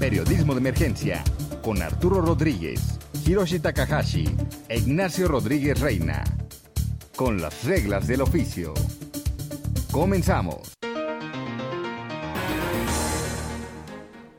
Periodismo de Emergencia con Arturo Rodríguez, Hiroshi Takahashi e Ignacio Rodríguez Reina. Con las reglas del oficio. Comenzamos.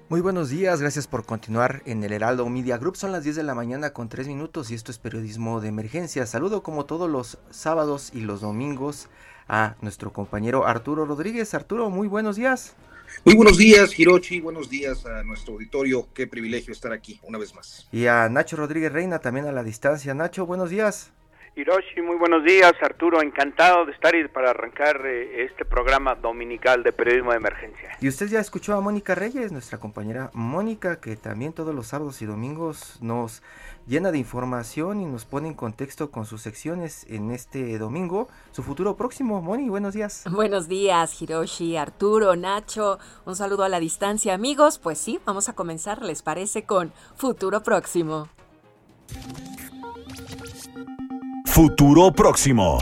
Muy buenos días, gracias por continuar en el Heraldo Media Group. Son las 10 de la mañana con 3 minutos y esto es periodismo de emergencia. Saludo como todos los sábados y los domingos a nuestro compañero Arturo Rodríguez. Arturo, muy buenos días. Muy buenos días, Hirochi. Buenos días a nuestro auditorio. Qué privilegio estar aquí una vez más. Y a Nacho Rodríguez Reina también a la distancia. Nacho, buenos días. Hiroshi, muy buenos días. Arturo, encantado de estar y para arrancar eh, este programa dominical de periodismo de emergencia. Y usted ya escuchó a Mónica Reyes, nuestra compañera Mónica, que también todos los sábados y domingos nos llena de información y nos pone en contexto con sus secciones en este domingo. Su futuro próximo, Moni, buenos días. Buenos días, Hiroshi, Arturo, Nacho. Un saludo a la distancia, amigos. Pues sí, vamos a comenzar, ¿les parece? Con futuro próximo. Futuro próximo.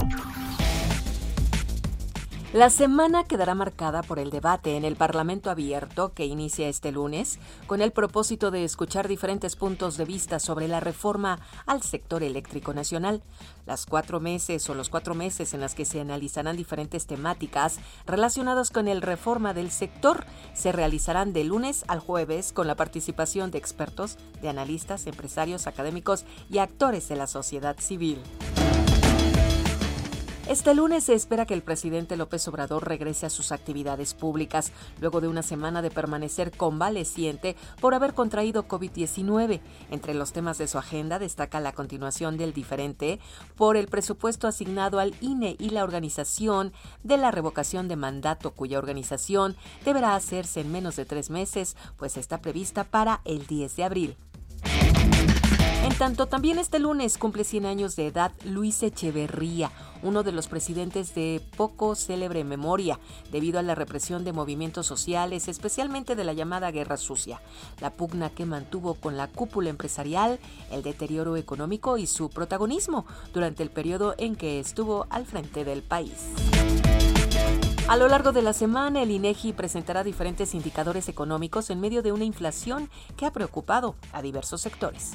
La semana quedará marcada por el debate en el Parlamento abierto que inicia este lunes con el propósito de escuchar diferentes puntos de vista sobre la reforma al sector eléctrico nacional. Las cuatro meses o los cuatro meses en las que se analizarán diferentes temáticas relacionadas con el reforma del sector se realizarán de lunes al jueves con la participación de expertos, de analistas, empresarios, académicos y actores de la sociedad civil. Este lunes se espera que el presidente López Obrador regrese a sus actividades públicas luego de una semana de permanecer convaleciente por haber contraído COVID-19. Entre los temas de su agenda destaca la continuación del diferente por el presupuesto asignado al INE y la organización de la revocación de mandato cuya organización deberá hacerse en menos de tres meses, pues está prevista para el 10 de abril. Tanto, también este lunes cumple 100 años de edad Luis Echeverría, uno de los presidentes de poco célebre memoria, debido a la represión de movimientos sociales, especialmente de la llamada Guerra Sucia, la pugna que mantuvo con la cúpula empresarial, el deterioro económico y su protagonismo durante el periodo en que estuvo al frente del país. A lo largo de la semana, el INEGI presentará diferentes indicadores económicos en medio de una inflación que ha preocupado a diversos sectores.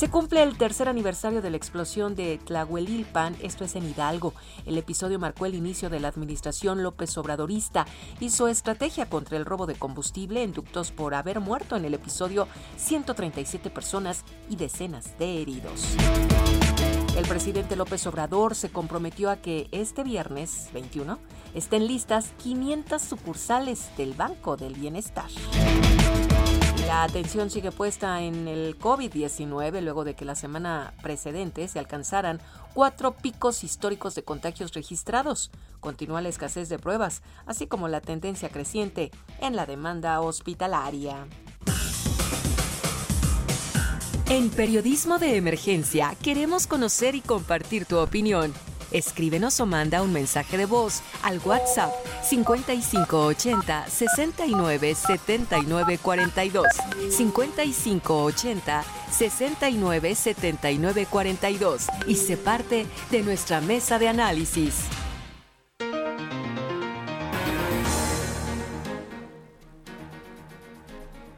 Se cumple el tercer aniversario de la explosión de Tlahuelilpan, esto es en Hidalgo. El episodio marcó el inicio de la administración López Obradorista y su estrategia contra el robo de combustible en ductos por haber muerto en el episodio 137 personas y decenas de heridos. El presidente López Obrador se comprometió a que este viernes 21 estén listas 500 sucursales del Banco del Bienestar. La atención sigue puesta en el COVID-19 luego de que la semana precedente se alcanzaran cuatro picos históricos de contagios registrados. Continúa la escasez de pruebas, así como la tendencia creciente en la demanda hospitalaria. En Periodismo de Emergencia queremos conocer y compartir tu opinión. Escríbenos o manda un mensaje de voz al WhatsApp 5580 69 79 42. 5580 69 79 42 y se parte de nuestra mesa de análisis.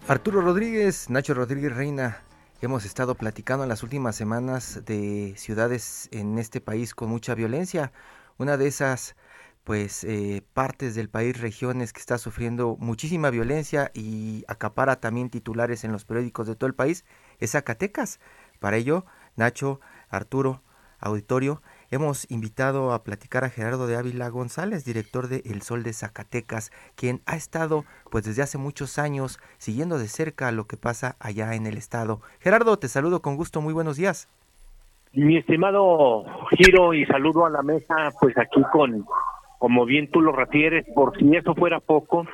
Arturo Rodríguez, Nacho Rodríguez Reina, Hemos estado platicando en las últimas semanas de ciudades en este país con mucha violencia. Una de esas, pues, eh, partes del país, regiones que está sufriendo muchísima violencia y acapara también titulares en los periódicos de todo el país, es Zacatecas. Para ello, Nacho, Arturo, auditorio, Hemos invitado a platicar a Gerardo de Ávila González, director de El Sol de Zacatecas, quien ha estado pues desde hace muchos años siguiendo de cerca lo que pasa allá en el estado. Gerardo, te saludo con gusto, muy buenos días. Mi estimado Giro y saludo a la mesa, pues aquí con, como bien tú lo refieres, por si eso fuera poco,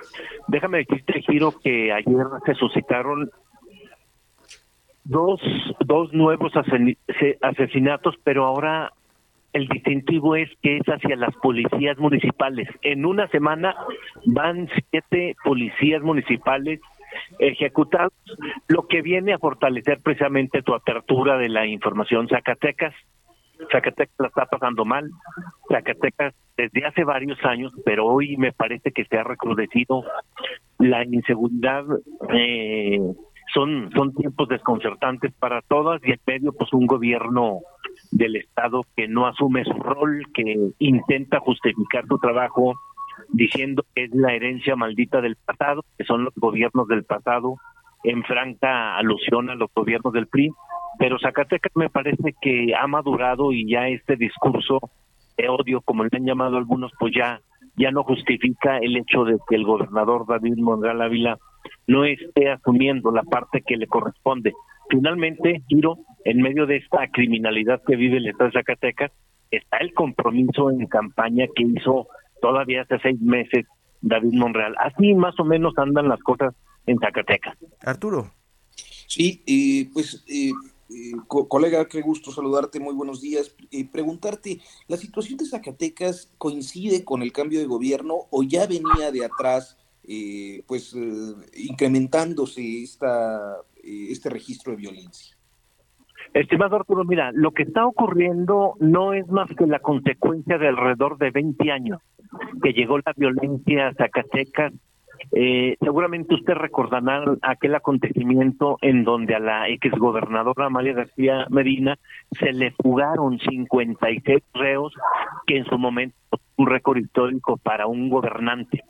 déjame decirte, Giro, que ayer se suscitaron dos, dos nuevos asesinatos, pero ahora el distintivo es que es hacia las policías municipales. En una semana van siete policías municipales ejecutados, lo que viene a fortalecer precisamente tu apertura de la información. Zacatecas, Zacatecas la está pasando mal, Zacatecas desde hace varios años, pero hoy me parece que se ha recrudecido la inseguridad. Eh, son, son tiempos desconcertantes para todas y en medio pues un gobierno del Estado que no asume su rol, que intenta justificar su trabajo diciendo que es la herencia maldita del pasado, que son los gobiernos del pasado, en franca alusión a los gobiernos del PRI, pero Zacatecas me parece que ha madurado y ya este discurso de odio, como le han llamado algunos, pues ya, ya no justifica el hecho de que el gobernador David Monreal Ávila no esté asumiendo la parte que le corresponde. Finalmente, Giro, en medio de esta criminalidad que vive el Estado de Zacatecas, está el compromiso en campaña que hizo todavía hace seis meses David Monreal. Así más o menos andan las cosas en Zacatecas. Arturo. Sí, eh, pues eh, eh, colega, qué gusto saludarte, muy buenos días. preguntarte, ¿la situación de Zacatecas coincide con el cambio de gobierno o ya venía de atrás, pues incrementándose esta, este registro de violencia? Estimado Arturo, mira, lo que está ocurriendo no es más que la consecuencia de alrededor de 20 años que llegó la violencia a Zacatecas. Eh, seguramente usted recordará aquel acontecimiento en donde a la exgobernadora Amalia García Medina se le fugaron 56 reos, que en su momento un récord histórico para un gobernante.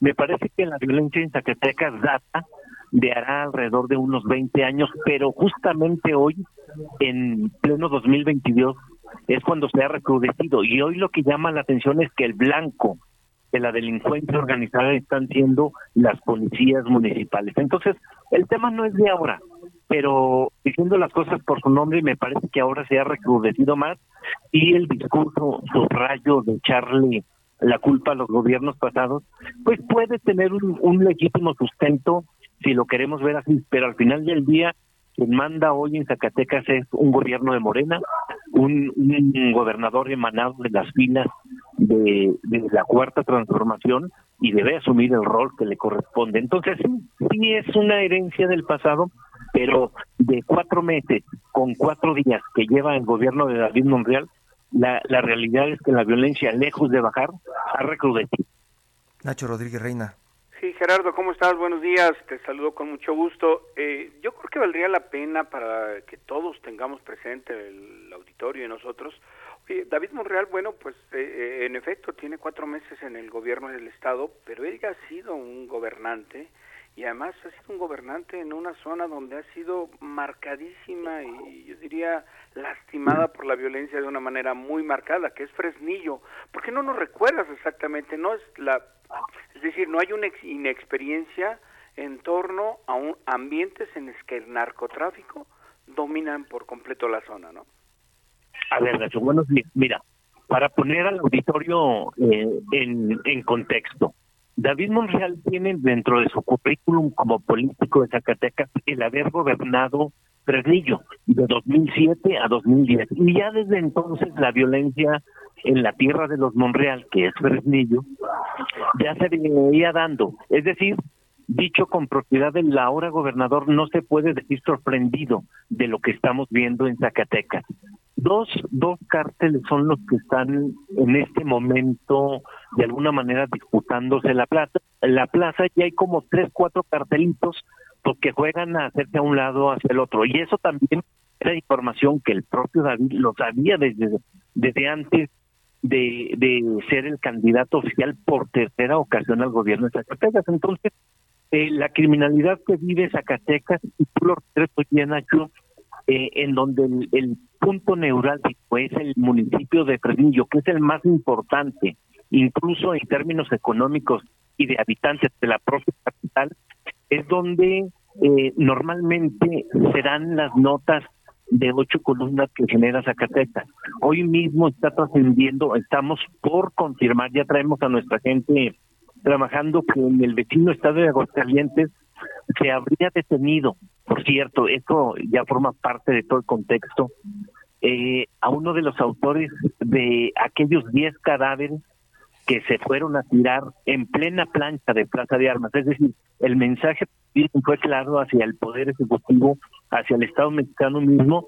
Me parece que la violencia en Zacatecas data de hará alrededor de unos 20 años, pero justamente hoy, en pleno 2022, es cuando se ha recrudecido. Y hoy lo que llama la atención es que el blanco de la delincuencia organizada están siendo las policías municipales. Entonces, el tema no es de ahora, pero diciendo las cosas por su nombre, me parece que ahora se ha recrudecido más y el discurso subrayo de echarle la culpa a los gobiernos pasados, pues puede tener un legítimo sustento si lo queremos ver así, pero al final del día quien manda hoy en Zacatecas es un gobierno de Morena, un, gobernador emanado de las filas de, la cuarta transformación y debe asumir el rol que le corresponde. Entonces, sí, es una herencia del pasado, pero de cuatro meses con cuatro días que lleva el gobierno de David Monreal, la, la realidad es que la violencia, lejos de bajar, ha recrudecido. Nacho Rodríguez Reina. Sí, Gerardo, ¿cómo estás? Buenos días, te saludo con mucho gusto. Eh, yo creo que valdría la pena para que todos tengamos presente el auditorio y nosotros. David Monreal, bueno, pues eh, eh, en efecto tiene cuatro meses en el gobierno del Estado, pero él ha sido un gobernante y además ha sido un gobernante en una zona donde ha sido marcadísima y yo diría lastimada por la violencia de una manera muy marcada, que es Fresnillo. ¿Por qué no nos recuerdas exactamente? No es la es decir, no hay una inexperiencia en torno a un ambientes en los que el narcotráfico dominan por completo la zona, ¿no? A ver, Nacho, buenos días. Mira, para poner al auditorio eh, en, en contexto, David Monreal tiene dentro de su currículum como político de Zacatecas el haber gobernado Fresnillo de 2007 a 2010. Y ya desde entonces la violencia en la tierra de los Monreal, que es Fresnillo, ya se venía dando. Es decir, dicho con propiedad del ahora gobernador, no se puede decir sorprendido de lo que estamos viendo en Zacatecas. Dos, dos cárteles son los que están en este momento de alguna manera disputándose la plaza. La plaza ya hay como tres, cuatro cartelitos porque juegan a hacerse a un lado hacia el otro. Y eso también era información que el propio David lo sabía desde, desde antes de, de ser el candidato oficial por tercera ocasión al gobierno de Zacatecas. Entonces, eh, la criminalidad que vive Zacatecas, y tú lo Nacho, eh, en donde el, punto neurálgico es el municipio de Fresnillo, que es el más importante, incluso en términos económicos y de habitantes de la propia capital, es donde eh, normalmente se dan las notas de ocho columnas que genera Zacatecas. Hoy mismo está trascendiendo, estamos por confirmar, ya traemos a nuestra gente trabajando que en el vecino estado de Aguascalientes se habría detenido, por cierto, esto ya forma parte de todo el contexto, eh, a uno de los autores de aquellos diez cadáveres que se fueron a tirar en plena plancha de Plaza de Armas. Es decir, el mensaje fue claro hacia el Poder Ejecutivo, hacia el Estado mexicano mismo.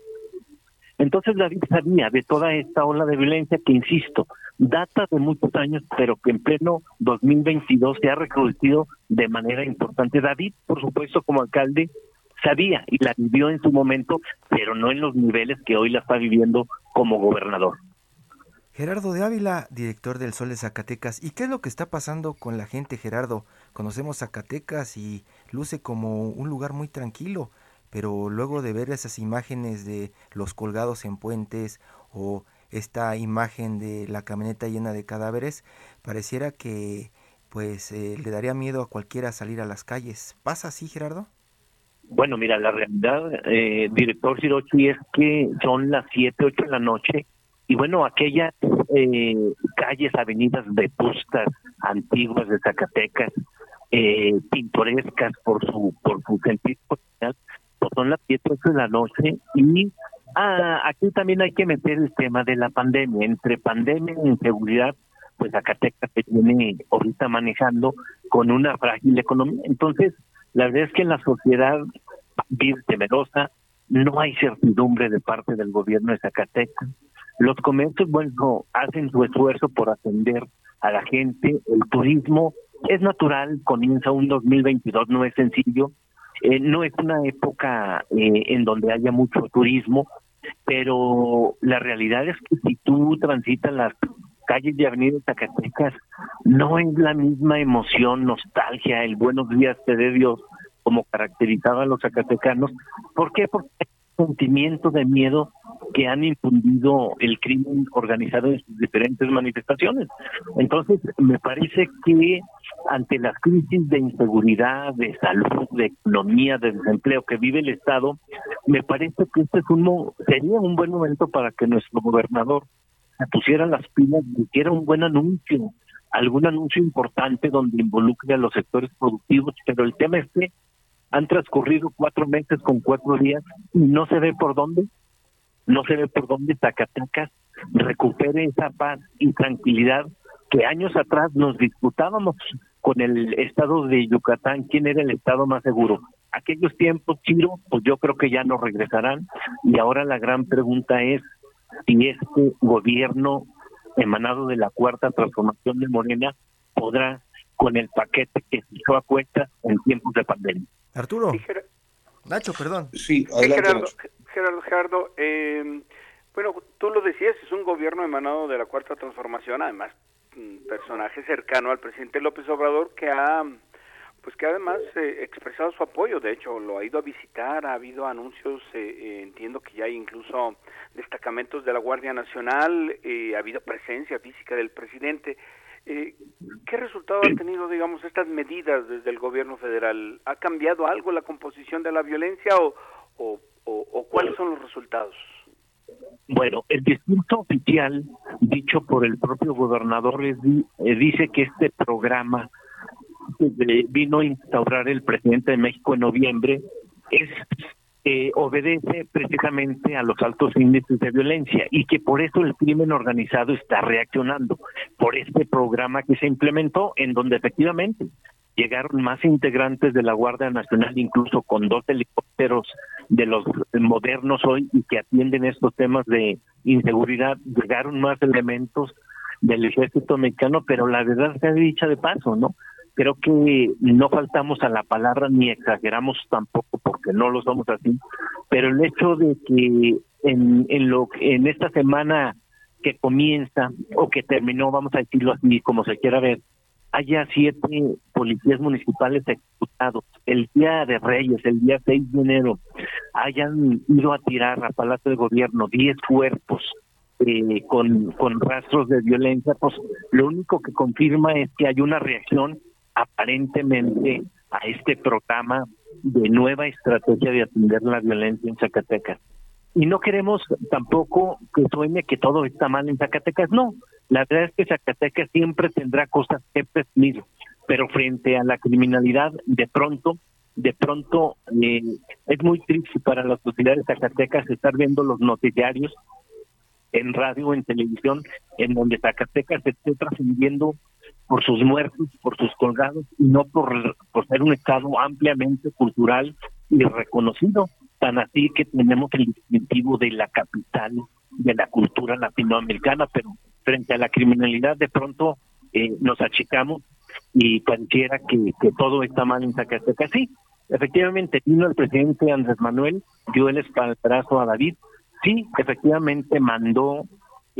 Entonces David sabía de toda esta ola de violencia que, insisto, data de muchos años, pero que en pleno 2022 se ha recrudecido de manera importante. David, por supuesto, como alcalde, sabía y la vivió en su momento, pero no en los niveles que hoy la está viviendo como gobernador. Gerardo de Ávila, director del Sol de Zacatecas. ¿Y qué es lo que está pasando con la gente, Gerardo? Conocemos Zacatecas y luce como un lugar muy tranquilo, pero luego de ver esas imágenes de los colgados en puentes o esta imagen de la camioneta llena de cadáveres, pareciera que pues eh, le daría miedo a cualquiera salir a las calles. ¿Pasa así, Gerardo? Bueno, mira, la realidad, eh, director Sirochi, es que son las 7, 8 de la noche y bueno, aquellas eh, calles, avenidas vetustas, antiguas de Zacatecas, eh, pintorescas por su por su sentido pues son las 7 de la noche y ah, aquí también hay que meter el tema de la pandemia. Entre pandemia e inseguridad, pues Zacatecas se viene ahorita manejando con una frágil economía. Entonces, la verdad es que en la sociedad vive temerosa, no hay certidumbre de parte del gobierno de Zacatecas los comercios, bueno, hacen su esfuerzo por atender a la gente. El turismo es natural, comienza un 2022, no es sencillo. Eh, no es una época eh, en donde haya mucho turismo, pero la realidad es que si tú transitas las calles de Avenida Zacatecas, no es la misma emoción, nostalgia, el buenos días te dé Dios, como caracterizaba a los zacatecanos. ¿Por qué? Porque sentimiento de miedo que han infundido el crimen organizado en sus diferentes manifestaciones. Entonces, me parece que ante las crisis de inseguridad, de salud, de economía, de desempleo que vive el Estado, me parece que este es un sería un buen momento para que nuestro gobernador pusiera las pilas y hiciera un buen anuncio, algún anuncio importante donde involucre a los sectores productivos, pero el tema es que han transcurrido cuatro meses con cuatro días y no se ve por dónde, no se ve por dónde Zacatecas recupere esa paz y tranquilidad que años atrás nos disputábamos con el estado de Yucatán, quién era el estado más seguro. Aquellos tiempos, Chiro, pues yo creo que ya no regresarán y ahora la gran pregunta es si este gobierno emanado de la cuarta transformación de Morena podrá con el paquete que se echó a cuenta en tiempos de pandemia. Arturo. Nacho, perdón. Sí, adelante. Gerardo, Gerardo, eh, bueno, tú lo decías, es un gobierno emanado de la Cuarta Transformación, además un personaje cercano al presidente López Obrador que ha pues que además eh, expresado su apoyo, de hecho lo ha ido a visitar, ha habido anuncios, eh, eh, entiendo que ya hay incluso destacamentos de la Guardia Nacional, ha habido presencia física del presidente. Eh, ¿Qué resultado han tenido, digamos, estas medidas desde el gobierno federal? ¿Ha cambiado algo la composición de la violencia o, o, cuáles son los resultados? Bueno, el discurso oficial dicho por el propio gobernador eh, dice que este programa que vino a instaurar el presidente de México en noviembre es eh, obedece precisamente a los altos índices de violencia y que por eso el crimen organizado está reaccionando por este programa que se implementó en donde efectivamente llegaron más integrantes de la Guardia Nacional, incluso con dos helicópteros de los modernos hoy y que atienden estos temas de inseguridad, llegaron más elementos del ejército mexicano, pero la verdad se ha dicha de paso, ¿no? Creo que no faltamos a la palabra ni exageramos tampoco porque no lo somos así, pero el hecho de que en, en, lo, en esta semana que comienza o que terminó, vamos a decirlo así, como se quiera ver, haya siete policías municipales ejecutados el día de Reyes, el día 6 de enero, hayan ido a tirar a Palacio de Gobierno diez cuerpos eh, con, con rastros de violencia, pues lo único que confirma es que hay una reacción aparentemente a este programa de nueva estrategia de atender la violencia en Zacatecas. y no queremos tampoco que suene que todo está mal en Zacatecas, no. La verdad es que Zacatecas siempre tendrá cosas que presumir, pero frente a la criminalidad, de pronto, de pronto eh, es muy triste para la sociedad de Zacatecas estar viendo los noticiarios en radio, en televisión, en donde Zacatecas esté trascendiendo por sus muertos, por sus colgados, y no por, por ser un estado ampliamente cultural y reconocido. Tan así que tenemos el distintivo de la capital de la cultura latinoamericana, pero frente a la criminalidad de pronto eh, nos achicamos y pareciera que, que todo está mal en Zacatecas. Sí, efectivamente vino el presidente Andrés Manuel, dio el espaldarazo a David, sí, efectivamente mandó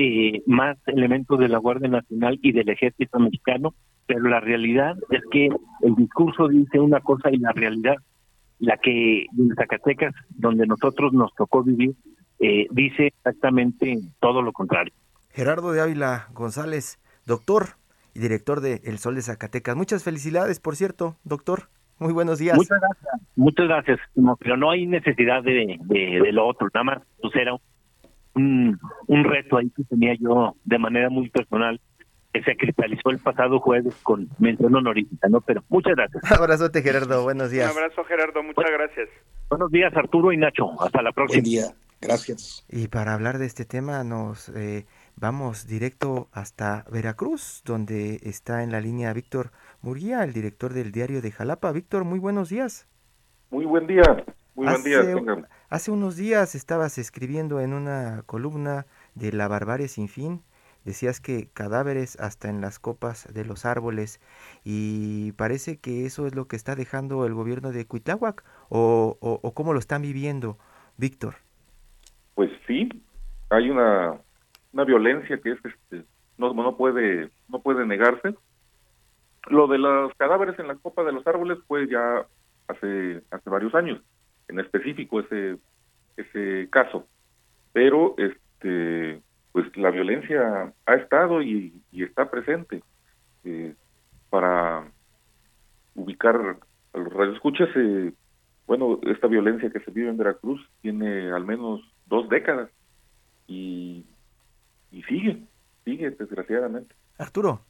eh, más elementos de la Guardia Nacional y del Ejército Mexicano, pero la realidad es que el discurso dice una cosa y la realidad la que en Zacatecas, donde nosotros nos tocó vivir, eh, dice exactamente todo lo contrario. Gerardo de Ávila González, doctor y director de El Sol de Zacatecas. Muchas felicidades, por cierto, doctor. Muy buenos días. Muchas gracias. Muchas gracias. pero no hay necesidad de, de, lo otro. Nada más, pues era un, un reto ahí que tenía yo de manera muy personal que se cristalizó el pasado jueves con mención honorífica, ¿no? Pero muchas gracias. Abrazote, Gerardo. Buenos días. Un abrazo, Gerardo. Muchas gracias. Buenos días, Arturo y Nacho. Hasta la próxima. Buen día. Gracias. Y para hablar de este tema nos eh, vamos directo hasta Veracruz, donde está en la línea Víctor Murguía, el director del diario de Jalapa. Víctor, muy buenos días. Muy buen día. Muy buen día. Hace unos días estabas escribiendo en una columna de La barbarie sin fin decías que cadáveres hasta en las copas de los árboles y parece que eso es lo que está dejando el gobierno de Cuitláhuac o, o, cómo lo están viviendo, Víctor. Pues sí, hay una, una violencia que es este, no, no puede no puede negarse. Lo de los cadáveres en la copa de los árboles fue ya hace hace varios años, en específico ese ese caso, pero este pues la violencia ha estado y, está presente. Eh, para ubicar a los radioescuchas, eh, bueno, esta violencia que se vive en Veracruz tiene al menos dos décadas y, y sigue, sigue desgraciadamente. Arturo.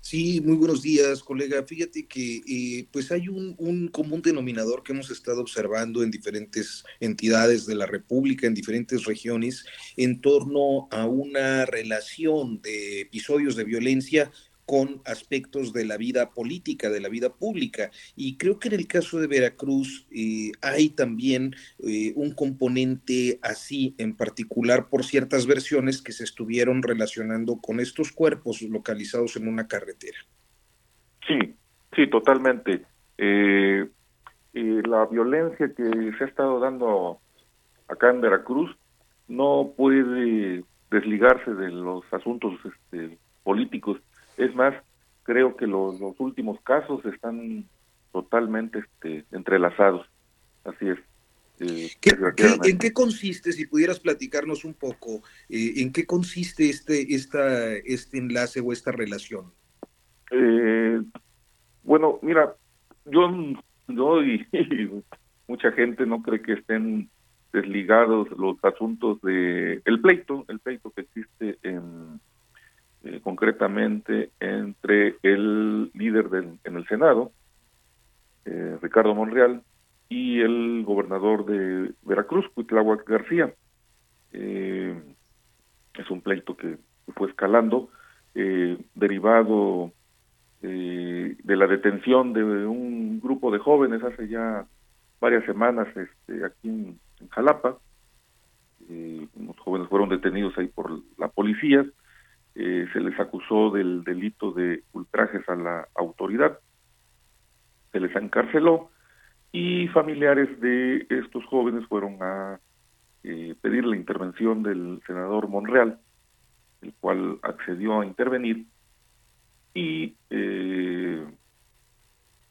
Sí, muy buenos días, colega. Fíjate que eh, pues hay un, un, común denominador que hemos estado observando en diferentes entidades de la República, en diferentes regiones, en torno a una relación de episodios de violencia con aspectos de la vida política, de la vida pública. Y creo que en el caso de Veracruz eh, hay también eh, un componente así, en particular por ciertas versiones que se estuvieron relacionando con estos cuerpos localizados en una carretera. Sí, sí, totalmente. Eh, la violencia que se ha estado dando acá en Veracruz no puede desligarse de los asuntos este, políticos es más, creo que los, últimos casos están totalmente este, entrelazados. Así es. Eh, en qué consiste, si pudieras platicarnos un poco, eh, en qué consiste este, esta, este enlace o esta relación? Eh, bueno, mira, yo, yo y, mucha gente no cree que estén desligados los asuntos de el pleito, el pleito que existe en eh, concretamente entre el líder en el Senado, eh, Ricardo Monreal, y el gobernador de Veracruz, Cuitláhuac García. Eh, es un pleito que fue escalando, derivado de la detención de un grupo de jóvenes hace ya varias semanas este, aquí en, en Jalapa. unos jóvenes fueron detenidos ahí por la policía eh, se les acusó del delito de ultrajes a la autoridad, se les encarceló y familiares de estos jóvenes fueron a eh, pedir la intervención del senador Monreal, el cual accedió a intervenir y eh,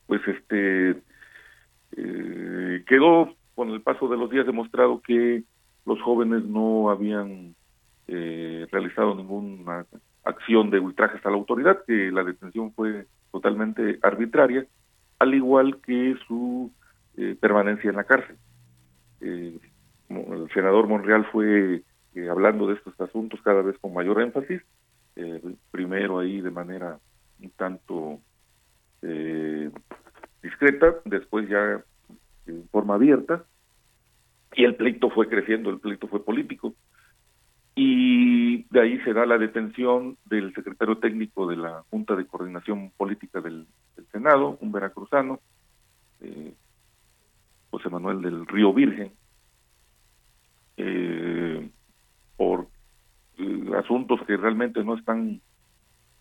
pues este quedó con el paso de los días demostrado que los jóvenes no habían eh, realizado ninguna acción de ultrajes a la autoridad, que la detención fue totalmente arbitraria, al igual que su eh, permanencia en la cárcel. Eh, el senador Monreal fue eh, hablando de estos asuntos cada vez con mayor énfasis, primero ahí de manera un tanto discreta, después ya en forma abierta, y el pleito fue creciendo, el pleito fue político. Y de ahí se da la detención del secretario técnico de la Junta de Coordinación Política del, Senado, un veracruzano, eh, José Manuel del Río Virgen, eh, por eh, asuntos que realmente no están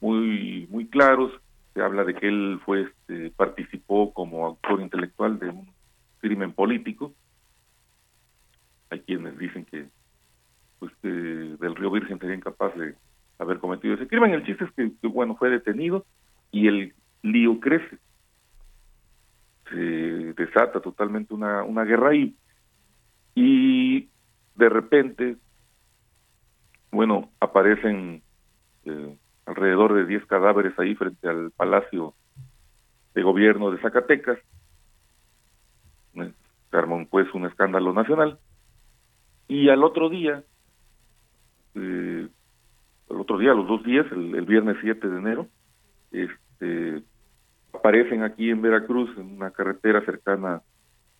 muy muy claros. Se habla de que él fue este, participó como autor intelectual de un crimen político. Hay quienes dicen que pues del Río Virgen sería incapaz de haber cometido ese crimen. El chiste es que, bueno fue detenido y el lío crece. Se desata totalmente una, guerra ahí y de repente bueno, aparecen eh, alrededor de 10 cadáveres ahí frente al Palacio de Gobierno de Zacatecas. Eh, se pues un escándalo nacional. Y al otro día, eh, al otro día, los dos días, el, el, viernes 7 de enero, este, aparecen aquí en Veracruz, en una carretera cercana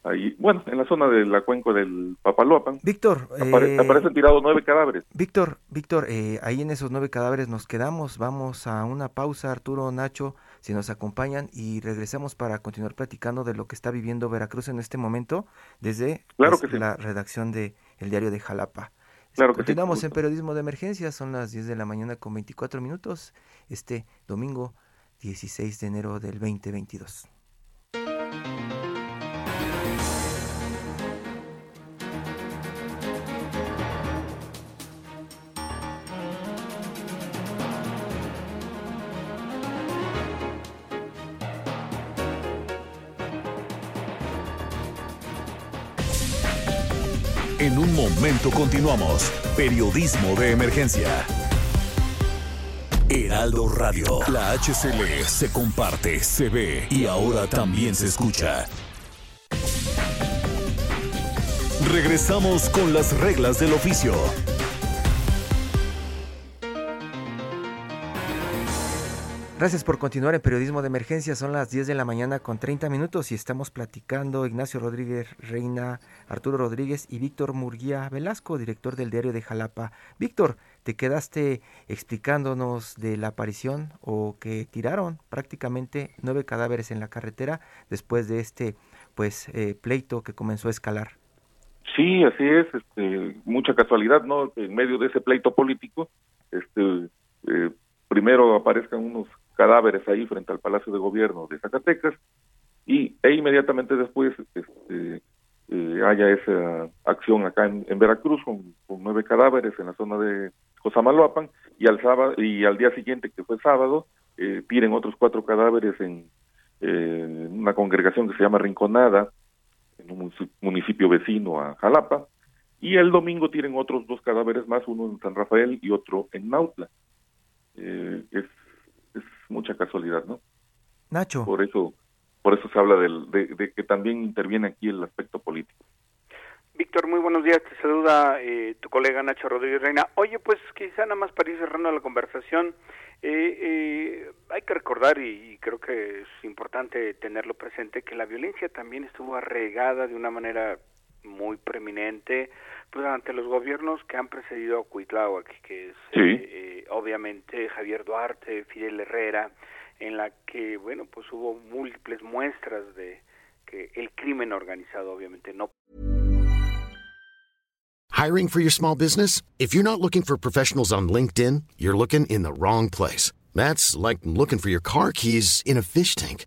ahí, bueno, en la zona de la cuenca del Papaloapan. Víctor, eh, aparecen tirados nueve cadáveres. Víctor, Víctor, eh, ahí en esos nueve cadáveres nos quedamos. Vamos a una pausa, Arturo, Nacho, si nos acompañan y regresamos para continuar platicando de lo que está viviendo Veracruz en este momento desde claro la redacción de El Diario de Jalapa. Claro Continuamos en periodismo de emergencia, son las 10 de la mañana con 24 minutos, este domingo 16 de enero del 2022. Un momento continuamos. Periodismo de emergencia. Heraldo Radio. La HCL se comparte, se ve y ahora también se escucha. Regresamos con las reglas del oficio. Gracias por continuar en Periodismo de Emergencia. Son las 10 de la mañana con 30 minutos y estamos platicando Ignacio Rodríguez Reina, Arturo Rodríguez y Víctor Murguía Velasco, director del diario de Jalapa. Víctor, te quedaste explicándonos de la aparición o que tiraron prácticamente nueve cadáveres en la carretera después de este pues eh, pleito que comenzó a escalar. Sí, así es, este, mucha casualidad, ¿no? En medio de ese pleito político, este, eh, primero aparezcan unos cadáveres ahí frente al Palacio de Gobierno de Zacatecas y e inmediatamente después este, eh, haya esa acción acá en, Veracruz con, nueve cadáveres en la zona de Cosamaloapan y al sábado y al día siguiente que fue sábado eh, tiren otros cuatro cadáveres en una congregación que se llama Rinconada en un municipio vecino a Jalapa y el domingo tiren otros dos cadáveres más uno en San Rafael y otro en Nautla eh, es mucha casualidad, ¿no? Nacho. Por eso, por eso se habla del, de, que también interviene aquí el aspecto político. Víctor, muy buenos días. Te saluda eh, tu colega Nacho Rodríguez Reina. Oye, pues quizá nada más para ir cerrando la conversación, eh, eh, hay que recordar, y, creo que es importante tenerlo presente, que la violencia también estuvo arraigada de una manera muy preeminente durante los gobiernos que han precedido a Cuitláhuac, que es eh, obviamente Javier Duarte, Fidel Herrera, en la que, bueno, pues hubo múltiples muestras de que el crimen organizado obviamente no. Hiring for your small business? If you're not looking for professionals on LinkedIn, you're looking in the wrong place. That's like looking for your car keys in a fish tank.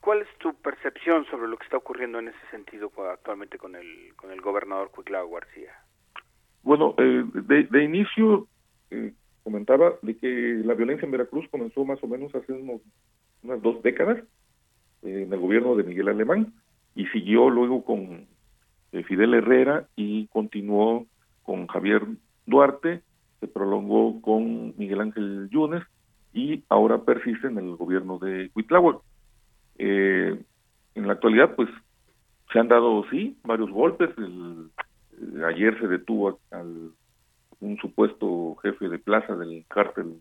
¿Cuál es tu percepción sobre lo que está ocurriendo en ese sentido actualmente con el con el gobernador Cuitlao García? Bueno, eh, de, inicio eh, comentaba de que la violencia en Veracruz comenzó más o menos hace unas dos décadas eh, en el gobierno de Miguel Alemán y siguió luego con Fidel Herrera y continuó con Javier Duarte, se prolongó con Miguel Ángel Yunes y ahora persiste en el gobierno de Huitláhuac. en la actualidad, pues, se han dado, sí, varios golpes. El, ayer se detuvo al un supuesto jefe de plaza del cártel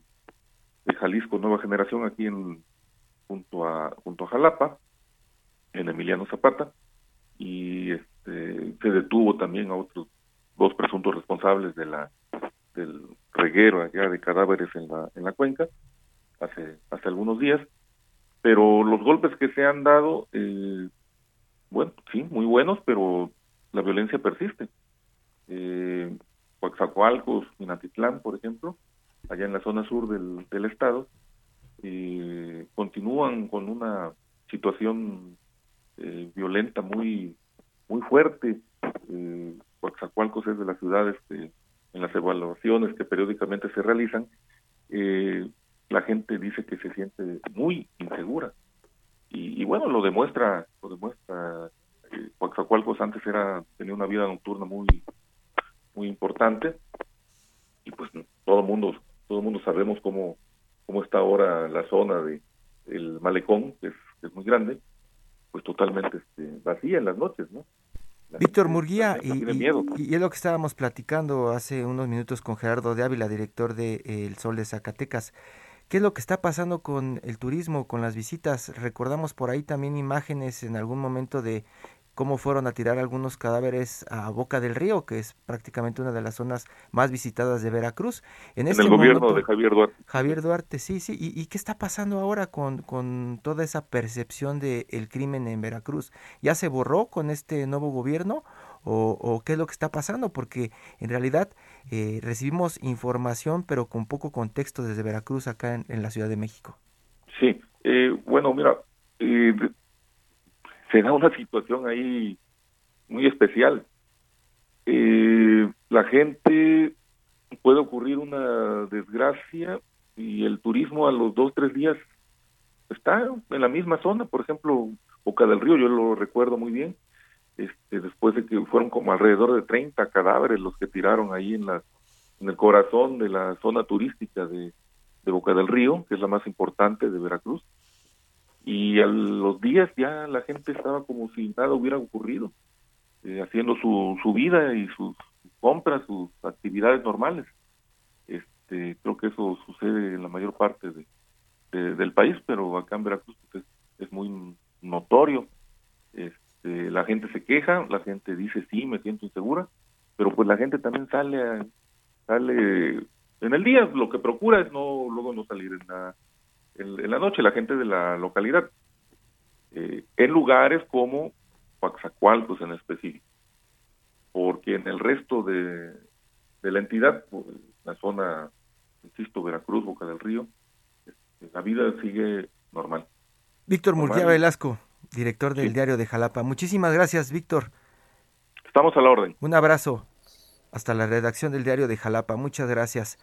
de Jalisco Nueva Generación aquí en junto a junto a Jalapa en Emiliano Zapata y este se detuvo también a otros dos presuntos responsables de la del reguero allá de cadáveres en la en la cuenca hace hace algunos días pero los golpes que se han dado eh, bueno sí muy buenos pero la violencia persiste eh, Coaxacualcos, Minatitlán, por ejemplo, allá en la zona sur del, del estado, eh, continúan con una situación eh, violenta muy muy fuerte. Eh, Coaxacualcos es de las ciudades que, en las evaluaciones que periódicamente se realizan, eh, la gente dice que se siente muy insegura. Y, y bueno, lo demuestra, lo demuestra eh, Coaxacualcos antes era tenía una vida nocturna muy muy importante y pues todo el mundo todo mundo sabemos cómo cómo está ahora la zona de el malecón que es, muy grande pues totalmente este, vacía en las noches no Víctor Murguía, y, y, es lo que estábamos platicando hace unos minutos con Gerardo de Ávila, director de El Sol de Zacatecas. ¿Qué es lo que está pasando con el turismo, con las visitas? Recordamos por ahí también imágenes en algún momento de cómo fueron a tirar algunos cadáveres a Boca del Río, que es prácticamente una de las zonas más visitadas de Veracruz. En, este el gobierno de Javier Duarte. Javier Duarte, sí, sí. ¿Y, qué está pasando ahora con, con toda esa percepción del el crimen en Veracruz? ¿Ya se borró con este nuevo gobierno? O, qué es lo que está pasando, porque en realidad eh, recibimos información, pero con poco contexto desde Veracruz acá en, la Ciudad de México. Sí, eh, bueno, mira, eh, se da una situación ahí muy especial. Eh, la gente puede ocurrir una desgracia y el turismo a los dos, tres días está en la misma zona, por ejemplo, Boca del Río, yo lo recuerdo muy bien, este, después de que fueron como alrededor de 30 cadáveres los que tiraron ahí en, la, en el corazón de la zona turística de, Boca del Río, que es la más importante de Veracruz, y a los días ya la gente estaba como si nada hubiera ocurrido, eh, haciendo su, su vida y sus compras, sus actividades normales. Este, creo que eso sucede en la mayor parte de, del país, pero acá en Veracruz pues, es, muy notorio. Este, la gente se queja, la gente dice sí, me siento insegura, pero pues la gente también sale sale en el día, lo que procura es no luego no salir en la en, la noche, la gente de la localidad, eh, en lugares como Coaxacualcos en específico, porque en el resto de, de la entidad, pues, la zona, insisto, Veracruz, Boca del Río, este, la vida sigue normal. Víctor Murguía Velasco, director del diario de Jalapa. Muchísimas gracias, Víctor. Estamos a la orden. Un abrazo. Hasta la redacción del diario de Jalapa. Muchas gracias.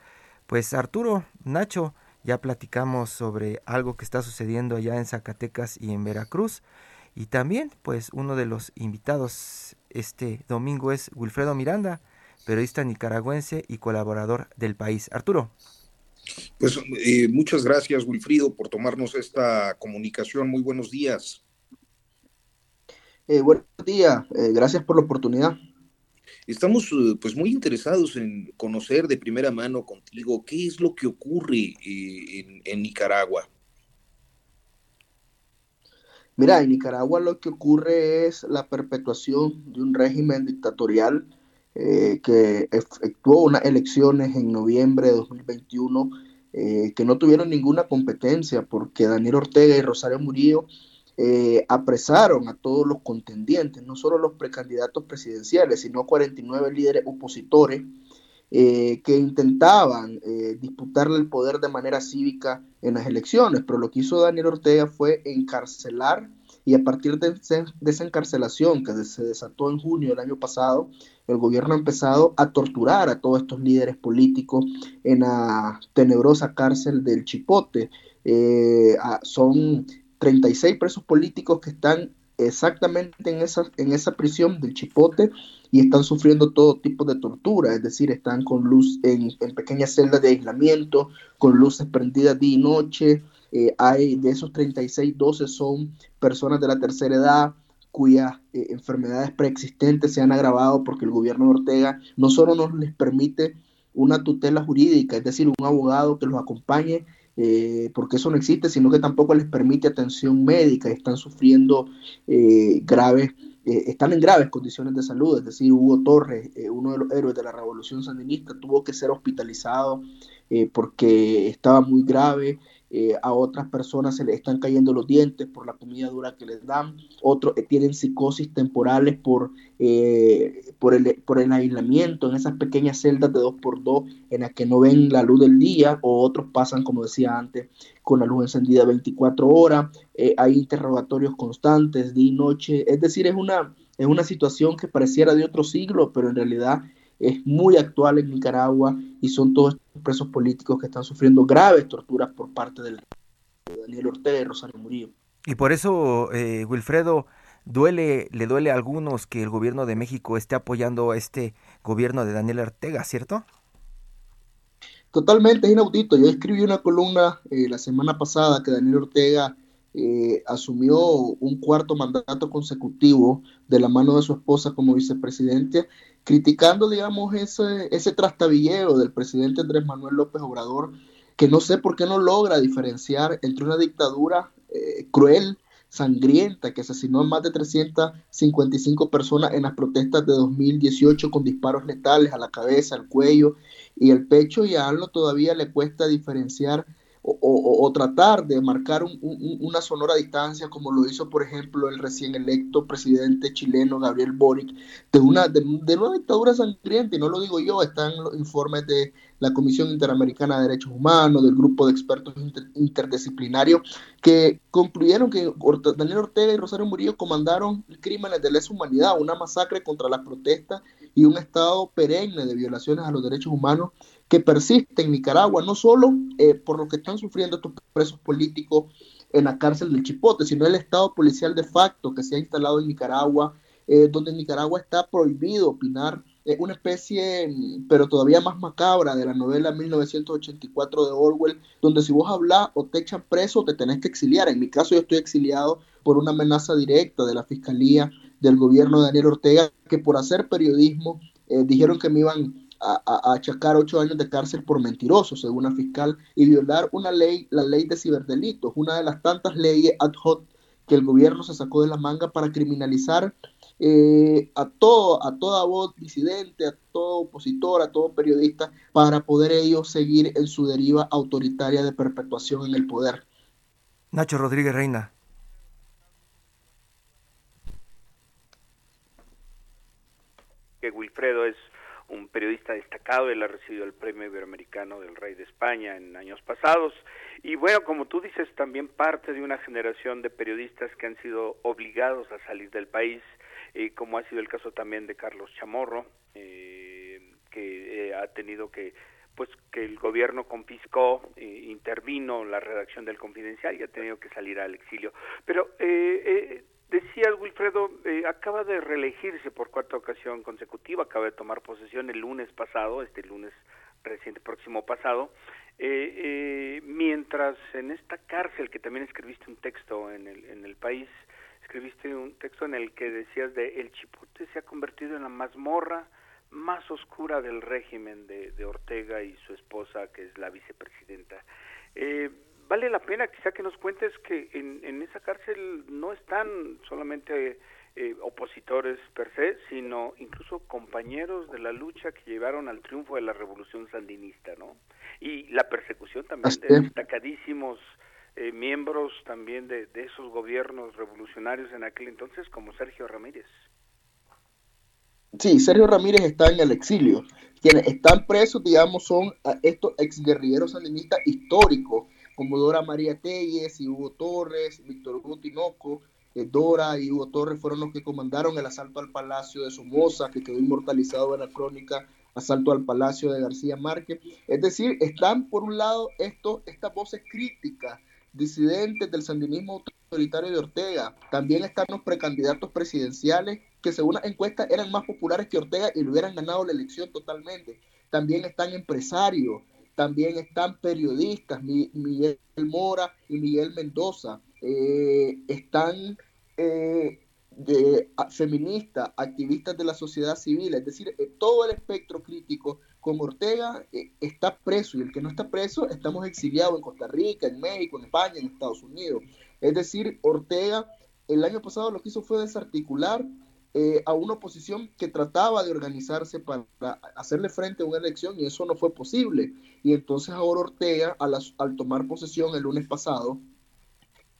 Pues Arturo, Nacho, ya platicamos sobre algo que está sucediendo allá en Zacatecas y en Veracruz. Y también, pues, uno de los invitados este domingo es Wilfredo Miranda, periodista nicaragüense y colaborador del país. Arturo. Pues eh, muchas gracias, Wilfrido, por tomarnos esta comunicación. Muy buenos días. Eh, buenos días, eh, gracias por la oportunidad. Estamos eh, pues muy interesados en conocer de primera mano contigo qué es lo que ocurre eh, en, Nicaragua. Mira, en Nicaragua lo que ocurre es la perpetuación de un régimen dictatorial que efectuó unas elecciones en noviembre de 2021 que no tuvieron ninguna competencia porque Daniel Ortega y Rosario Murillo eh, apresaron a todos los contendientes, no solo los precandidatos presidenciales, sino 49 líderes opositores eh, que intentaban eh, disputarle el poder de manera cívica en las elecciones. Pero lo que hizo Daniel Ortega fue encarcelar y a partir de, esa encarcelación que se desató en junio del año pasado, el gobierno ha empezado a torturar a todos estos líderes políticos en la tenebrosa cárcel del Chipote. Eh, son 36 presos políticos que están exactamente en esa, en esa prisión del Chipote y están sufriendo todo tipo de tortura, es decir, están con luz en, pequeñas celdas de aislamiento, con luces prendidas día y noche. Eh, hay de esos 36, 12 son personas de la tercera edad cuyas eh, enfermedades preexistentes se han agravado porque el gobierno de Ortega no solo no les permite una tutela jurídica, es decir, un abogado que los acompañe eh, porque eso no existe, sino que tampoco les permite atención médica, están sufriendo eh, graves, eh, están en graves condiciones de salud, es decir, Hugo Torres, uno de los héroes de la revolución sandinista, tuvo que ser hospitalizado porque estaba muy grave, eh, a otras personas se les están cayendo los dientes por la comida dura que les dan, otros eh, tienen psicosis temporales por, eh, por, el, por el aislamiento en esas pequeñas celdas de 2x2 en las que no ven la luz del día, o otros pasan, como decía antes, con la luz encendida 24 horas, hay interrogatorios constantes, día y noche, es decir, es una, es una situación que pareciera de otro siglo, pero en realidad es muy actual en Nicaragua y son todos presos políticos que están sufriendo graves torturas por parte del Daniel Ortega y Rosario Murillo. Y por eso, eh, Wilfredo, duele, le duele a algunos que el gobierno de México esté apoyando a este gobierno de Daniel Ortega, ¿cierto? Totalmente, es inaudito. Yo escribí una columna eh, la semana pasada que Daniel Ortega eh, asumió un cuarto mandato consecutivo de la mano de su esposa como vicepresidente criticando, digamos, ese, ese trastabilleo del presidente Andrés Manuel López Obrador, que no sé por qué no logra diferenciar entre una dictadura eh, cruel, sangrienta, que asesinó a más de 355 personas en las protestas de 2018 con disparos letales a la cabeza, al cuello y el pecho, y a ALNO todavía le cuesta diferenciar o, tratar de marcar una sonora distancia, como lo hizo, por ejemplo, el recién electo presidente chileno Gabriel Boric, de una, de, una dictadura sangrienta, y no lo digo yo, están los informes de la Comisión Interamericana de Derechos Humanos, del grupo de expertos interdisciplinarios, que concluyeron que Daniel Ortega y Rosario Murillo comandaron crímenes de lesa humanidad, una masacre contra las protestas y un estado perenne de violaciones a los derechos humanos que persiste en Nicaragua, no solo eh, por lo que están sufriendo estos presos políticos en la cárcel del Chipote, sino el estado policial de facto que se ha instalado en Nicaragua, eh, donde en Nicaragua está prohibido opinar, eh, una especie, mm, pero todavía más macabra, de la novela 1984 de Orwell, donde si vos hablas o te echan preso, te tenés que exiliar. En mi caso yo estoy exiliado por una amenaza directa de la Fiscalía del gobierno de Daniel Ortega, que por hacer periodismo dijeron que me iban a, achacar ocho años de cárcel por mentiroso, según la fiscal, y violar una ley, la ley de ciberdelitos, una de las tantas leyes ad hoc que el gobierno se sacó de la manga para criminalizar eh, a todo, a toda voz disidente, a todo opositor, a todo periodista, para poder ellos seguir en su deriva autoritaria de perpetuación en el poder. Nacho Rodríguez Reina. Que Wilfredo es un periodista destacado, él ha recibido el premio iberoamericano del Rey de España en años pasados. Y bueno, como tú dices, también parte de una generación de periodistas que han sido obligados a salir del país, eh, como ha sido el caso también de Carlos Chamorro, eh, que eh, ha tenido que pues que el gobierno confiscó, intervino la redacción del Confidencial y ha tenido que salir al exilio. Pero eh, Decía Wilfredo, eh, acaba de reelegirse por cuarta ocasión consecutiva, acaba de tomar posesión el lunes pasado, este lunes reciente próximo pasado, eh, eh, mientras en esta cárcel, que también escribiste un texto en el, en el país, escribiste un texto en el que decías de el Chipote se ha convertido en la mazmorra más oscura del régimen de, de Ortega y su esposa, que es la vicepresidenta. Eh, vale la pena quizá que nos cuentes que en, en esa cárcel no están solamente eh, opositores per se, sino incluso compañeros de la lucha que llevaron al triunfo de la revolución sandinista, ¿no? Y la persecución también de destacadísimos eh, miembros también de, de esos gobiernos revolucionarios en aquel entonces, como Sergio Ramírez. Sí, Sergio Ramírez está en el exilio. Quienes están presos, digamos, son estos exguerrilleros sandinistas históricos como Dora María Telles y Hugo Torres, Víctor Hugo Tinoco, Dora y Hugo Torres fueron los que comandaron el asalto al Palacio de Somoza, que quedó inmortalizado en la crónica asalto al Palacio de García Márquez. Es decir, están por un lado estos, estas voces críticas, disidentes del sandinismo autoritario de Ortega. También están los precandidatos presidenciales que según las encuestas eran más populares que Ortega y le hubieran ganado la elección totalmente. También están empresarios, también están periodistas, Miguel Mora y Miguel Mendoza. Eh, están eh, de feministas, activistas de la sociedad civil, es decir, eh, todo el espectro crítico con Ortega eh, está preso y el que no está preso estamos exiliados en Costa Rica, en México, en España, en Estados Unidos. Es decir, Ortega el año pasado lo que hizo fue desarticular eh, a una oposición que trataba de organizarse para hacerle frente a una elección y eso no fue posible. Y entonces ahora Ortega, al, al tomar posesión el lunes pasado,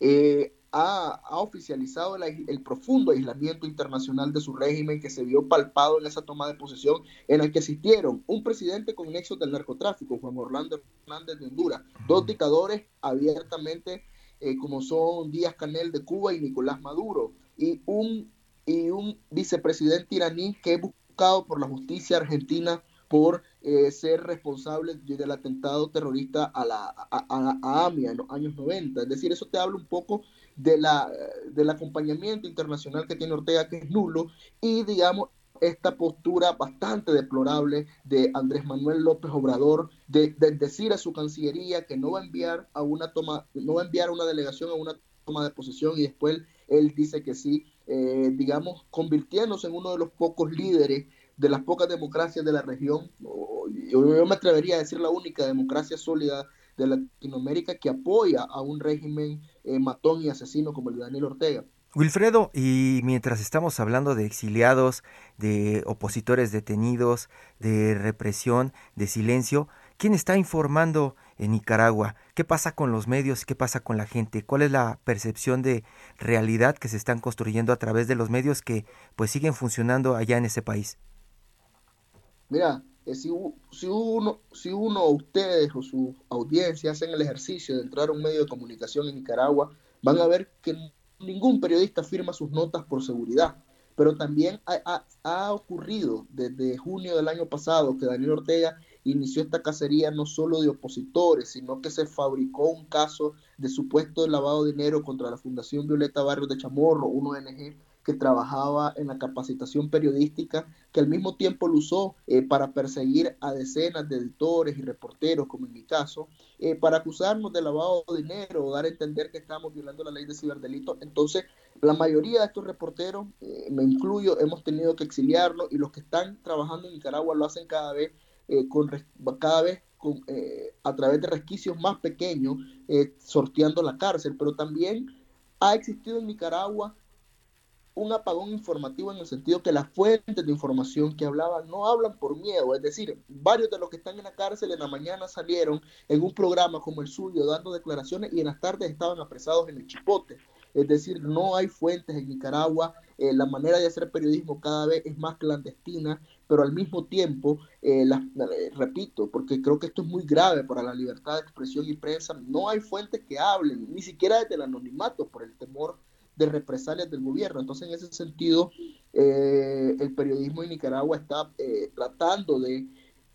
eh, ha, oficializado el, profundo aislamiento internacional de su régimen que se vio palpado en esa toma de posesión en la que asistieron un presidente con nexos del narcotráfico, Juan Orlando Hernández de Honduras, dos dictadores abiertamente eh, como son Díaz Canel de Cuba y Nicolás Maduro, y un, y un vicepresidente iraní que es buscado por la justicia argentina por eh, ser responsable del atentado terrorista a, la, a, AMIA en los años 90. Es decir, eso te habla un poco de la, del acompañamiento internacional que tiene Ortega, que es nulo, y digamos, esta postura bastante deplorable de Andrés Manuel López Obrador de, decir a su cancillería que no va a enviar a una toma, no va a enviar una delegación a una toma de posesión y después él dice que sí, eh, digamos, convirtiéndose en uno de los pocos líderes de las pocas democracias de la región, yo, me atrevería a decir la única democracia sólida de Latinoamérica que apoya a un régimen eh, matón y asesino como el de Daniel Ortega. Wilfredo, y mientras estamos hablando de exiliados, de opositores detenidos, de represión, de silencio, ¿quién está informando en Nicaragua? ¿Qué pasa con los medios? ¿Qué pasa con la gente? ¿Cuál es la percepción de realidad que se están construyendo a través de los medios que pues siguen funcionando allá en ese país? Mira, eh, si, uno, si uno, ustedes o su audiencia hacen el ejercicio de entrar a un medio de comunicación en Nicaragua, van a ver que ningún periodista firma sus notas por seguridad, pero también ha, ocurrido desde junio del año pasado que Daniel Ortega inició esta cacería no solo de opositores, sino que se fabricó un caso de supuesto lavado de dinero contra la Fundación Violeta Barrios de Chamorro, un ONG que trabajaba en la capacitación periodística, que al mismo tiempo lo usó eh, para perseguir a decenas de editores y reporteros, como en mi caso, eh, para acusarnos de lavado de dinero o dar a entender que estamos violando la ley de ciberdelito. Entonces, la mayoría de estos reporteros, eh, me incluyo, hemos tenido que exiliarlos y los que están trabajando en Nicaragua lo hacen cada vez, con, cada vez con, a través de resquicios más pequeños, sorteando la cárcel, pero también ha existido en Nicaragua un apagón informativo en el sentido que las fuentes de información que hablaban no hablan por miedo, es decir, varios de los que están en la cárcel en la mañana salieron en un programa como el suyo dando declaraciones y en las tardes estaban apresados en el chipote. Es decir, no hay fuentes en Nicaragua, eh, la manera de hacer periodismo cada vez es más clandestina, pero al mismo tiempo, eh, eh, repito, porque creo que esto es muy grave para la libertad de expresión y prensa, no hay fuentes que hablen, ni siquiera desde el anonimato, por el temor de represalias del gobierno. Entonces, en ese sentido, el periodismo en Nicaragua está tratando de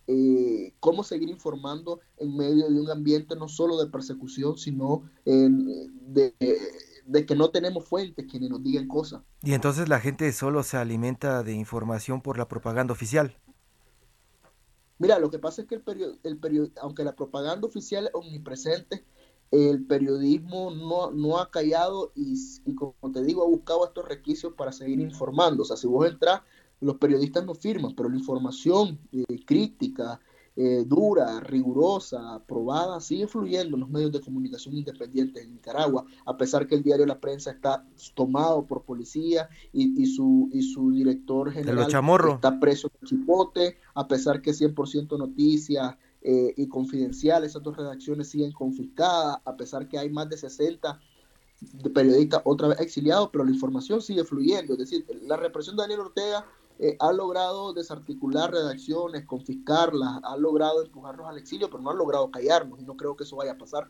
eh, cómo seguir informando en medio de un ambiente no solo de persecución, sino de, de, que no tenemos fuentes quienes nos digan cosas. Y entonces la gente solo se alimenta de información por la propaganda oficial. Mira, lo que pasa es que el periodo, el aunque la propaganda oficial es omnipresente, el periodismo no, no ha callado y, como te digo, ha buscado estos requisitos para seguir informando. O sea, si vos entras, los periodistas no firman, pero la información eh, crítica, eh, dura, rigurosa, probada, sigue fluyendo en los medios de comunicación independientes en Nicaragua, a pesar que el diario La Prensa está tomado por policía y, su, y su director general está preso en Chipote, a pesar que 100% noticias eh, y confidencial. Esas dos redacciones siguen confiscadas, a pesar que hay más de 60 periodistas otra vez exiliados, pero la información sigue fluyendo. Es decir, la represión de Daniel Ortega eh, ha logrado desarticular redacciones, confiscarlas, ha logrado empujarnos al exilio, pero no ha logrado callarnos y no creo que eso vaya a pasar.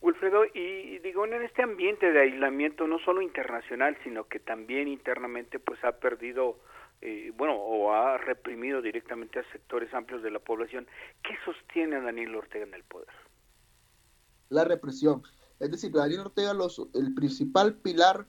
Wilfredo, y digo, en este ambiente de aislamiento, no solo internacional, sino que también internamente, pues ha perdido, eh, bueno, o ha reprimido directamente a sectores amplios de la población. ¿Qué sostiene a Daniel Ortega en el poder? La represión. Es decir, Daniel Ortega, los, el principal pilar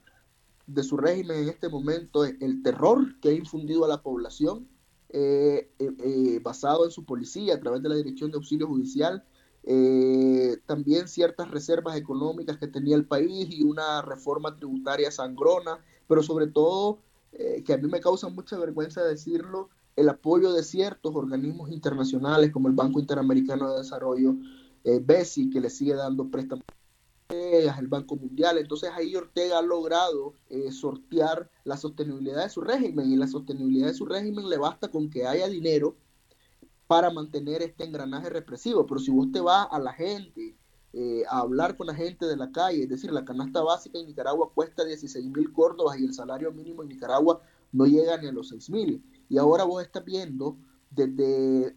de su régimen en este momento es el terror que ha infundido a la población, eh, eh, basado en su policía a través de la Dirección de Auxilio Judicial, eh, también ciertas reservas económicas que tenía el país y una reforma tributaria sangrona, pero sobre todo, eh, que a mí me causa mucha vergüenza decirlo, el apoyo de ciertos organismos internacionales como el Banco Interamericano de Desarrollo, eh, BESI, que le sigue dando préstamos el Banco Mundial. Entonces ahí Ortega ha logrado eh, sortear la sostenibilidad de su régimen y la sostenibilidad de su régimen le basta con que haya dinero para mantener este engranaje represivo. Pero si vos te vas a la gente, eh, a hablar con la gente de la calle, es decir, la canasta básica en Nicaragua cuesta 16 mil córdobas y el salario mínimo en Nicaragua no llega ni a los 6 mil. Y ahora vos estás viendo desde,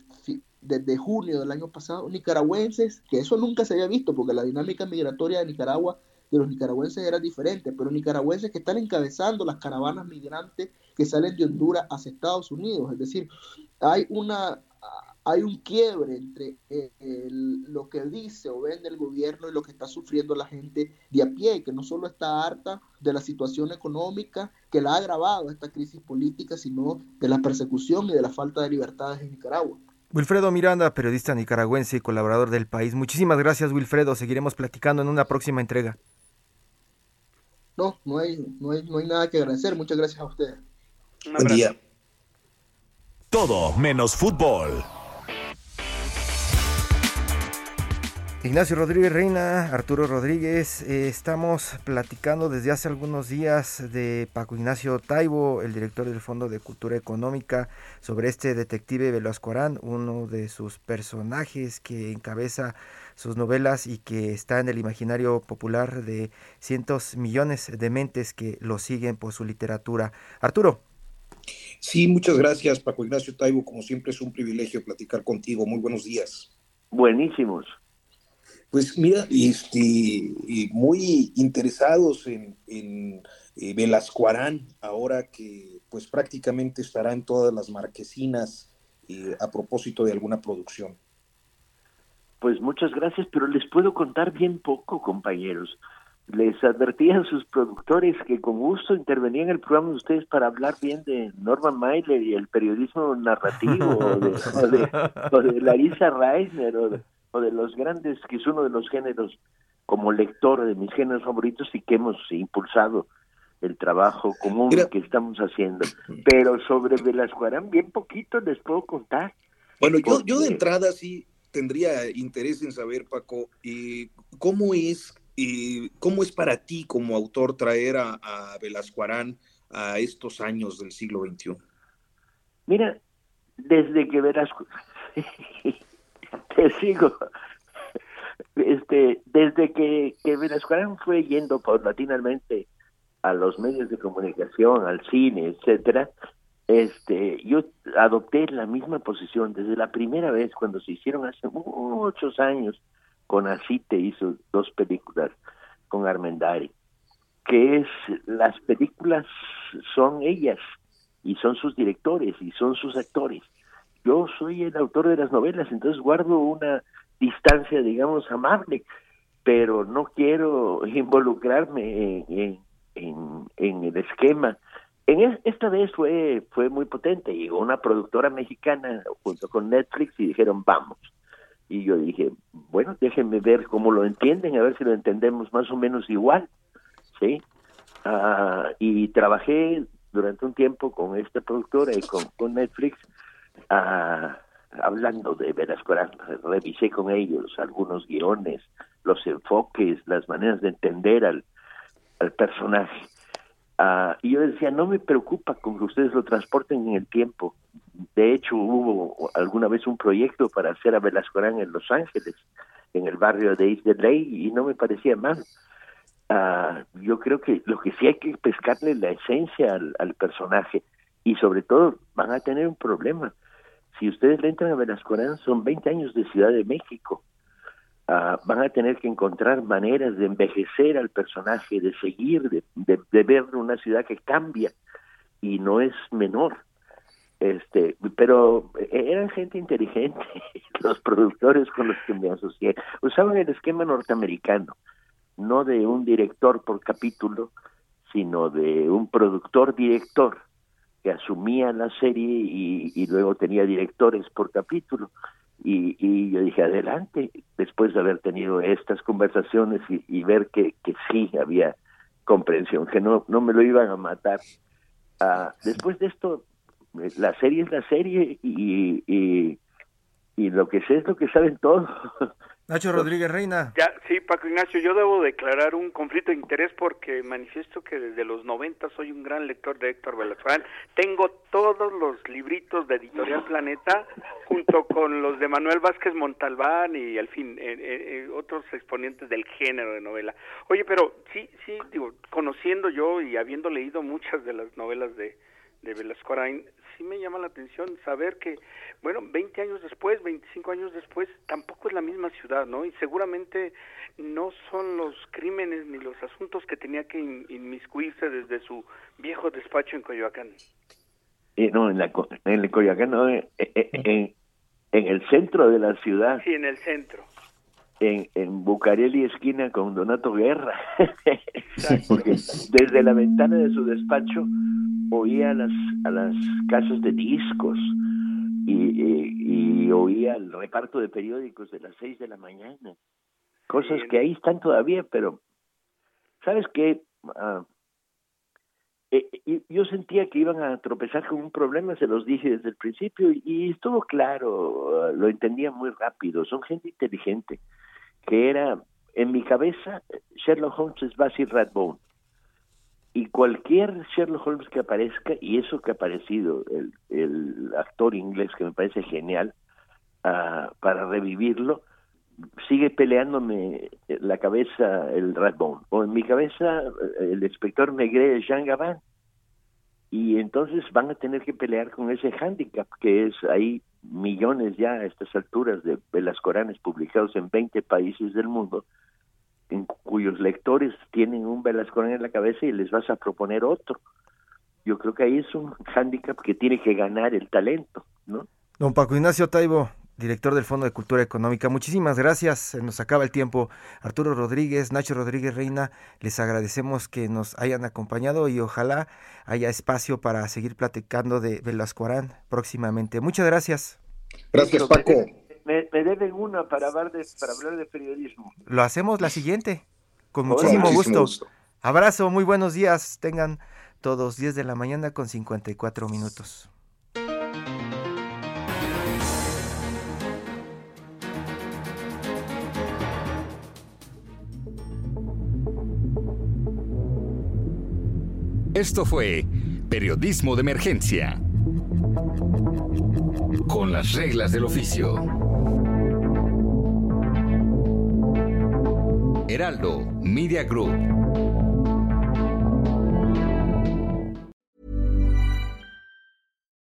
desde junio del año pasado nicaragüenses, que eso nunca se había visto porque la dinámica migratoria de Nicaragua de los nicaragüenses era diferente, pero nicaragüenses que están encabezando las caravanas migrantes que salen de Honduras hacia Estados Unidos. Es decir, hay una hay un quiebre entre eh, lo que dice o vende el gobierno y lo que está sufriendo la gente de a pie, que no solo está harta de la situación económica que la ha agravado esta crisis política, sino de la persecución y de la falta de libertades en Nicaragua. Wilfredo Miranda, periodista nicaragüense y colaborador del país. Muchísimas gracias, Wilfredo. Seguiremos platicando en una próxima entrega. No, no hay, no hay, no hay nada que agradecer. Muchas gracias a ustedes. Buen día. Todo menos fútbol. Ignacio Rodríguez Reina, Arturo Rodríguez, eh, estamos platicando desde hace algunos días de Paco Ignacio Taibo, el director del Fondo de Cultura Económica, sobre este detective Velasco Arán, uno de sus personajes que encabeza sus novelas y que está en el imaginario popular de cientos millones de mentes que lo siguen por su literatura. Arturo. Sí, muchas gracias Paco Ignacio Taibo, como siempre es un privilegio platicar contigo. Muy buenos días. Buenísimos. Pues mira, este, muy interesados en, en eh, Velasco ahora que pues prácticamente estará en todas las marquesinas eh, a propósito de alguna producción. Pues muchas gracias, pero les puedo contar bien poco, compañeros. Les advertí a sus productores que con gusto intervenía en el programa de ustedes para hablar bien de Norman Mailer y el periodismo narrativo, de, o o de Larissa Reisner, o de, o de los grandes, que es uno de los géneros como lector de mis géneros favoritos y que hemos impulsado el trabajo común que estamos haciendo. Pero sobre Velasco Arán, bien poquito les puedo contar. Bueno, yo, yo de entrada sí tendría interés en saber, Paco, eh, ¿cómo es eh, cómo es para ti como autor traer a, a Velasco Arán a estos años del siglo XXI? Mira, desde que Velasco, te sigo, este, desde que, que Arán fue yendo paulatinamente a los medios de comunicación, al cine, etcétera, este, yo adopté la misma posición desde la primera vez cuando se hicieron hace muchos años con Acite hizo dos películas con Armendari, que es las películas son ellas y son sus directores y son sus actores. Yo soy el autor de las novelas, entonces guardo una distancia, digamos, amable, pero no quiero involucrarme en, en, el esquema. En esta vez fue fue muy potente. Llegó una productora mexicana junto con Netflix y dijeron vamos. Y yo dije, bueno, déjenme ver cómo lo entienden, a ver si lo entendemos más o menos igual, ¿sí? Ah, y trabajé durante un tiempo con esta productora y con Netflix, ah, hablando de Velasco revisé con ellos algunos guiones, los enfoques, las maneras de entender al, al personaje. Ah, y yo decía, no me preocupa con que ustedes lo transporten en el tiempo. De hecho, hubo alguna vez un proyecto para hacer a Velasco Arán en Los Ángeles, en el barrio de East Ley, y no me parecía mal. Ah, yo creo que lo que sí hay que pescarle la esencia al, personaje, y sobre todo van a tener un problema. Si ustedes le entran a Velasco Arán, son 20 años de Ciudad de México. ah, van a tener que encontrar maneras de envejecer al personaje, de seguir, de, de ver una ciudad que cambia y no es menor. Este pero eran gente inteligente los productores con los que me asocié. Usaban el esquema norteamericano no de un director por capítulo sino de un productor director que asumía la serie y, luego tenía directores por capítulo. Y, y, yo dije adelante después de haber tenido estas conversaciones y, ver que, que sí había comprensión que no no me lo iban a matar. Ah, después de esto la serie es la serie y, y, y lo que sé es lo que saben todos. Nacho Rodríguez Reina. Ya, sí, Paco Ignacio, yo debo declarar un conflicto de interés porque manifiesto que desde los 90 soy un gran lector de Héctor Velasquez. Tengo todos los libritos de Editorial Planeta junto con los de Manuel Vázquez Montalbán y al fin eh, eh, eh, otros exponentes del género de novela. Oye, pero sí, sí, digo, conociendo yo y habiendo leído muchas de las novelas de de Velasco sí me llama la atención saber que, bueno, 20 años después, 25 años después, tampoco es la misma ciudad, ¿no? Y seguramente no son los crímenes ni los asuntos que tenía que inmiscuirse desde su viejo despacho en Coyoacán. Eh, no, en, la, en Coyoacán, no, eh, eh, en, en el centro de la ciudad. Sí, en el centro en, en Bucareli esquina con Donato Guerra, porque desde la ventana de su despacho oía a las, a las casas de discos y, y, oía el reparto de periódicos de las seis de la mañana, cosas que ahí están todavía, pero ¿sabes qué? Uh, yo sentía que iban a tropezar con un problema, se los dije desde el principio y estuvo claro, lo entendía muy rápido, son gente inteligente que era, en mi cabeza, Sherlock Holmes es Basil Rathbone. Y cualquier Sherlock Holmes que aparezca, y eso que ha aparecido, el, el actor inglés que me parece genial, uh, para revivirlo, sigue peleándome la cabeza el Rathbone. O en mi cabeza, el inspector Negre Jean Gabin. Y entonces van a tener que pelear con ese hándicap que es ahí millones ya a estas alturas de Velascoranes publicados en 20 países del mundo, en cuyos lectores tienen un Velascorán en la cabeza y les vas a proponer otro. Yo creo que ahí es un hándicap que tiene que ganar el talento, ¿no? Don Paco Ignacio Taibo, director del Fondo de Cultura Económica. Muchísimas gracias, se nos acaba el tiempo. Arturo Rodríguez, Nacho Rodríguez Reina, les agradecemos que nos hayan acompañado y ojalá haya espacio para seguir platicando de Velasco Arán próximamente. Muchas gracias. Gracias, Paco. Me, deben una para hablar, de, para hablar de periodismo. Lo hacemos la siguiente, con muchísimo, gusto. Abrazo, muy buenos días. Tengan todos 10 de la mañana con 54 minutos. Esto fue Periodismo de Emergencia. Con las reglas del oficio. Heraldo Media Group.